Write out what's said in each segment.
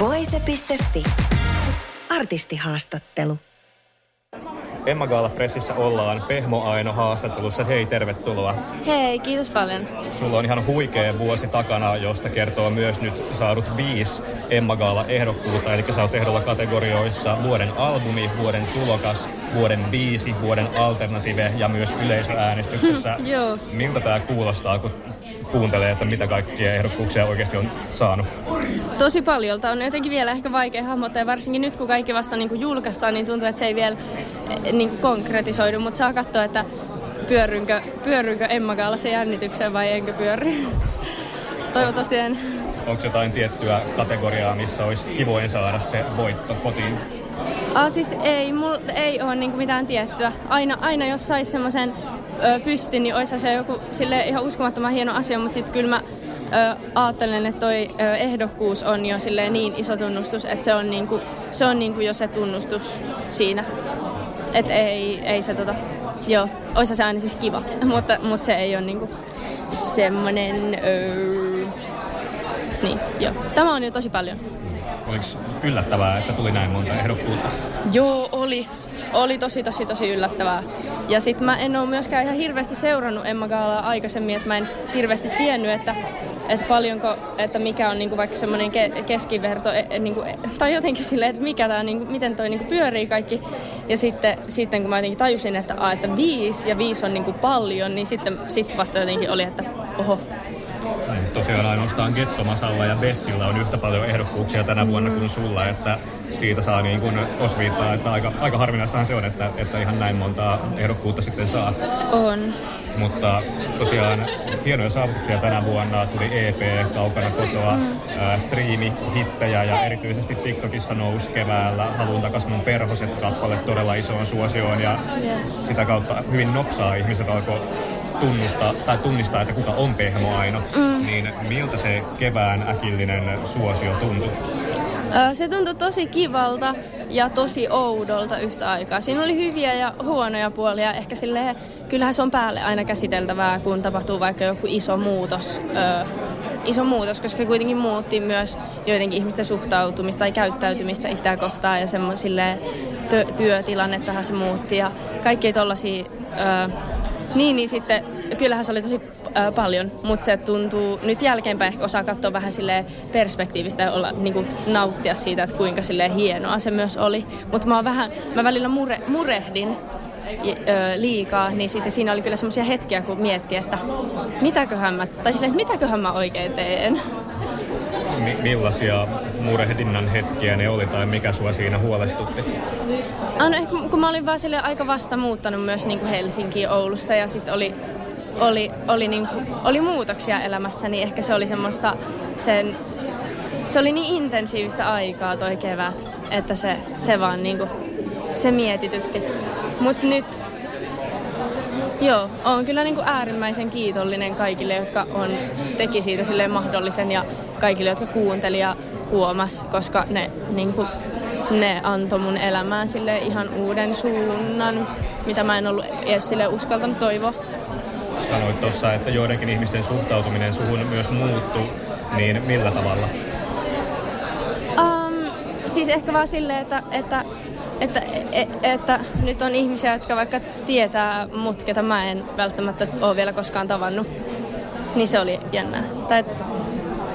Voise.fi. Artistihaastattelu. Emma Gaala Pressissä ollaan Pehmo Aino haastattelussa. Hei, tervetuloa. Hei, kiitos paljon. Sulla on ihan huikea vuosi takana, josta kertoo myös nyt saadut viisi Emma Gaala ehdokkuutta. Eli sä oot ehdolla kategorioissa vuoden albumi, vuoden tulokas, vuoden biisi, vuoden alternative ja myös yleisöäänestyksessä. Joo. Miltä tää kuulostaa, kun kuuntelee, että mitä kaikkia ehdokkuuksia oikeasti on saanut? Tosi paljolta. On jotenkin vielä ehkä vaikea hahmottaa. Ja varsinkin nyt, kun kaikki vasta niin kuin julkaistaan, niin tuntuu, että se ei vielä eh, niin kuin konkretisoidu. Mutta saa katsoa, että pyörrynkö, pyörrynkö Emma se jännitykseen vai enkö pyörry. Toivottavasti en. Onko jotain tiettyä kategoriaa, missä olisi kivoin saada se voitto kotiin? Ah, siis ei, mul, ei ole niin mitään tiettyä. Aina, aina jos saisi semmoisen pystin, niin olisi se joku sille ihan uskomattoman hieno asia, mutta sitten kyllä mä ö, ajattelen, että toi ö, ehdokkuus on jo niin iso tunnustus, että se on, niinku, se on niinku jo se tunnustus siinä. Että ei, ei se tota, joo, olisi se aina siis kiva, mutta, mutta se ei ole niinku semmoinen, öö, niin joo. Tämä on jo tosi paljon. Oliko yllättävää, että tuli näin monta ehdokkuutta? Joo, oli. Oli tosi, tosi, tosi yllättävää. Ja sitten mä en ole myöskään ihan hirveästi seurannut Emma Gaalaa aikaisemmin, että mä en hirveästi tiennyt, että, että paljonko, että mikä on niinku vaikka semmoinen ke- keskiverto, e, niinku, tai jotenkin silleen, että mikä tää, niinku, miten toi niinku pyörii kaikki. Ja sitten, sitten kun mä jotenkin tajusin, että, a, että viisi ja viisi on niinku paljon, niin sitten sit vasta jotenkin oli, että oho, tosiaan ainoastaan Gettomasalla ja Bessillä on yhtä paljon ehdokkuuksia tänä vuonna kuin sulla, että siitä saa niin kuin osviittaa, että aika, aika harvinaistahan se on, että, että ihan näin montaa ehdokkuutta sitten saa. On. Mutta tosiaan hienoja saavutuksia tänä vuonna. Tuli EP kaukana kotoa, mm. striimi, hittejä ja erityisesti TikTokissa nousi keväällä Haluun takas mun perhoset kappale todella isoon suosioon ja yes. sitä kautta hyvin nopsaa ihmiset alkoi tunnustaa, tai tunnistaa, että kuka on Pehmo Aino, mm. niin miltä se kevään äkillinen suosio tuntui? Se tuntui tosi kivalta ja tosi oudolta yhtä aikaa. Siinä oli hyviä ja huonoja puolia. Ehkä silleen, kyllähän se on päälle aina käsiteltävää, kun tapahtuu vaikka joku iso muutos. Öö, iso muutos, koska kuitenkin muutti myös joidenkin ihmisten suhtautumista tai käyttäytymistä itseä kohtaan ja semmoisille työtilannettahan se muutti ja kaikki tollaisia öö, niin, niin sitten kyllähän se oli tosi äh, paljon, mutta se tuntuu nyt jälkeenpäin ehkä osaa katsoa vähän sille perspektiivistä ja olla, niin kuin, nauttia siitä, että kuinka sille hienoa se myös oli. Mutta mä, vähän, mä välillä mure, murehdin liikaa, niin sitten siinä oli kyllä semmoisia hetkiä, kun mietti, että mitäköhän mä, tai siis, että mitäköhän mä oikein teen mi- millaisia murehdinnan hetkiä ne oli tai mikä sua siinä huolestutti? No, ehkä, kun mä olin vaan aika vasta muuttanut myös niin kuin Helsinkiin Oulusta ja sitten oli, oli, oli, niin oli muutoksia elämässä, niin ehkä se oli semmoista sen se oli niin intensiivistä aikaa toi kevät, että se, se vaan niinku, se mietitytti. Mutta nyt Joo, on kyllä niin kuin äärimmäisen kiitollinen kaikille, jotka on, teki siitä sille mahdollisen ja kaikille, jotka kuunteli ja huomas, koska ne, niin kuin, ne antoi mun elämään sille ihan uuden suunnan, mitä mä en ollut edes sille uskaltanut toivoa. Sanoit tuossa, että joidenkin ihmisten suhtautuminen suhun myös muuttui, niin millä tavalla? Um, siis ehkä vaan silleen, että, että että, et, että nyt on ihmisiä, jotka vaikka tietää mut, ketä mä en välttämättä ole vielä koskaan tavannut. Niin se oli jännää. Tai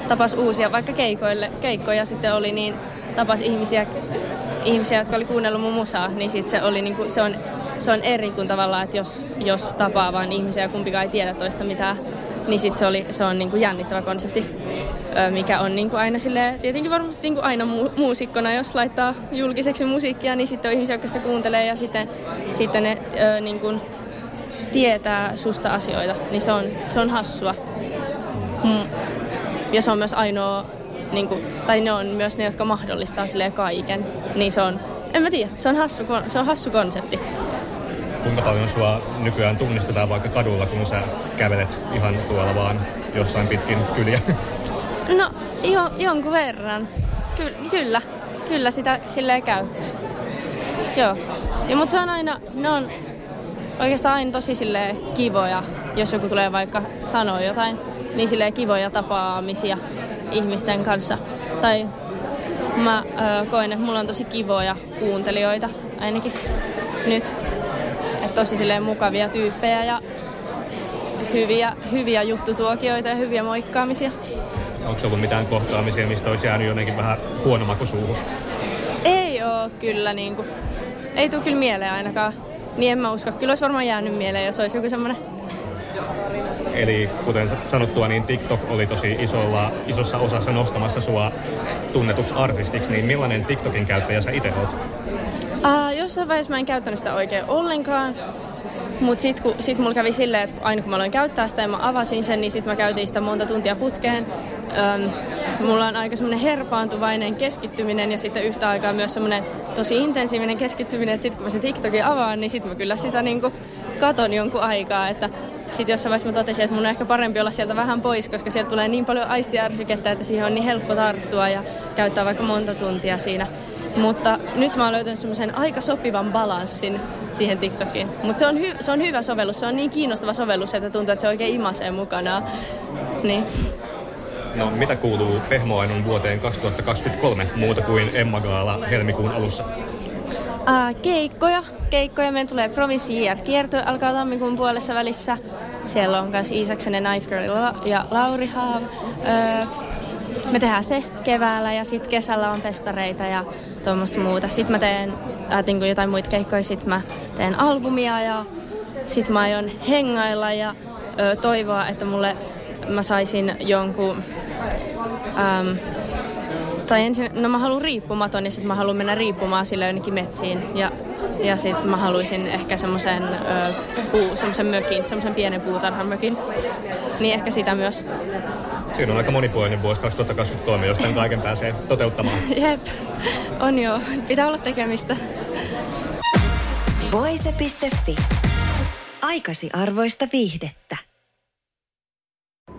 tapas uusia, vaikka keikoille, keikkoja sitten oli, niin tapas ihmisiä, ihmisiä, jotka oli kuunnellut mun musaa, niin sit se, oli niinku, se, on, se on eri kuin tavallaan, että jos, jos tapaa vain ihmisiä ja kumpikaan ei tiedä toista mitään, niin sit se, oli, se on niinku jännittävä konsepti mikä on niin kuin aina sille tietenkin varmasti niin kuin aina mu- muusikkona, jos laittaa julkiseksi musiikkia, niin sitten on ihmisiä, jotka sitä kuuntelee ja sitten, sitten ne ö, niin kuin tietää susta asioita, niin se on, se on hassua. Mm. Ja se on myös ainoa niin kuin, tai ne on myös ne, jotka mahdollistaa silleen kaiken. Niin se on, en mä tiedä, se on hassu, se on hassu konsepti. Kuinka paljon sua nykyään tunnistetaan vaikka kadulla, kun sä kävelet ihan tuolla vaan jossain pitkin kyliä? No, jo, jonkun verran. Ky- kyllä, kyllä sitä silleen käy. Joo. Ja, mutta se on aina, ne on oikeastaan aina tosi silleen kivoja, jos joku tulee vaikka sanoa jotain, niin silleen kivoja tapaamisia ihmisten kanssa. Tai mä ö, koen, että mulla on tosi kivoja kuuntelijoita ainakin nyt. Että tosi silleen mukavia tyyppejä ja hyviä, hyviä juttutuokioita ja hyviä moikkaamisia. Onko ollut mitään kohtaamisia, mistä olisi jäänyt jotenkin vähän huono maku suuhun? Ei oo kyllä niinku. Ei tule kyllä mieleen ainakaan. Niin en mä usko. Kyllä olisi varmaan jäänyt mieleen, jos olisi joku semmoinen Eli kuten sanottua, niin TikTok oli tosi isolla, isossa osassa nostamassa sua tunnetuksi artistiksi, niin millainen TikTokin käyttäjä sä itse oot? Uh, jossain vaiheessa mä en käyttänyt sitä oikein ollenkaan. Mutta sitten sit mulla kävi silleen, että aina kun mä aloin käyttää sitä ja mä avasin sen, niin sitten mä käytin sitä monta tuntia putkeen. Öm, mulla on aika semmoinen herpaantuvainen keskittyminen ja sitten yhtä aikaa myös semmoinen tosi intensiivinen keskittyminen, että sitten kun mä sen TikTokin avaan, niin sitten mä kyllä sitä niinku katon jonkun aikaa, että sitten jossain vaiheessa mä totesin, että mun on ehkä parempi olla sieltä vähän pois, koska sieltä tulee niin paljon aistiärsykettä, että siihen on niin helppo tarttua ja käyttää vaikka monta tuntia siinä. Mutta nyt mä oon löytänyt semmoisen aika sopivan balanssin siihen TikTokiin. Mutta se, on hy- se on hyvä sovellus, se on niin kiinnostava sovellus, että tuntuu, että se oikein imasee mukana. Niin. No, mitä kuuluu Pehmoainun vuoteen 2023 muuta kuin Emma Gaala helmikuun alussa? Uh, keikkoja. Keikkoja. Meidän tulee Provinsi JR kierto alkaa tammikuun puolessa välissä. Siellä on myös Iisaksen ja Knife Girl ja Lauri Haav. Uh, me tehdään se keväällä ja sitten kesällä on festareita ja tuommoista muuta. Sitten mä teen äh, jotain muita keikkoja, sitten mä teen albumia ja sitten mä aion hengailla ja ö, toivoa, että mulle mä saisin jonkun... Ähm, tai ensin, no mä haluan riippumaton ja sitten mä haluan mennä riippumaan sille jonnekin metsiin. Ja, ja sitten mä haluaisin ehkä semmoisen puu, semmoisen mökin, semmoisen pienen puutarhan mökin. Niin ehkä sitä myös. Siinä on aika monipuolinen vuosi 2023, jos tämän kaiken pääsee toteuttamaan. Jep, on joo. Pitää olla tekemistä. Voise.fi. Aikasi arvoista viihdettä.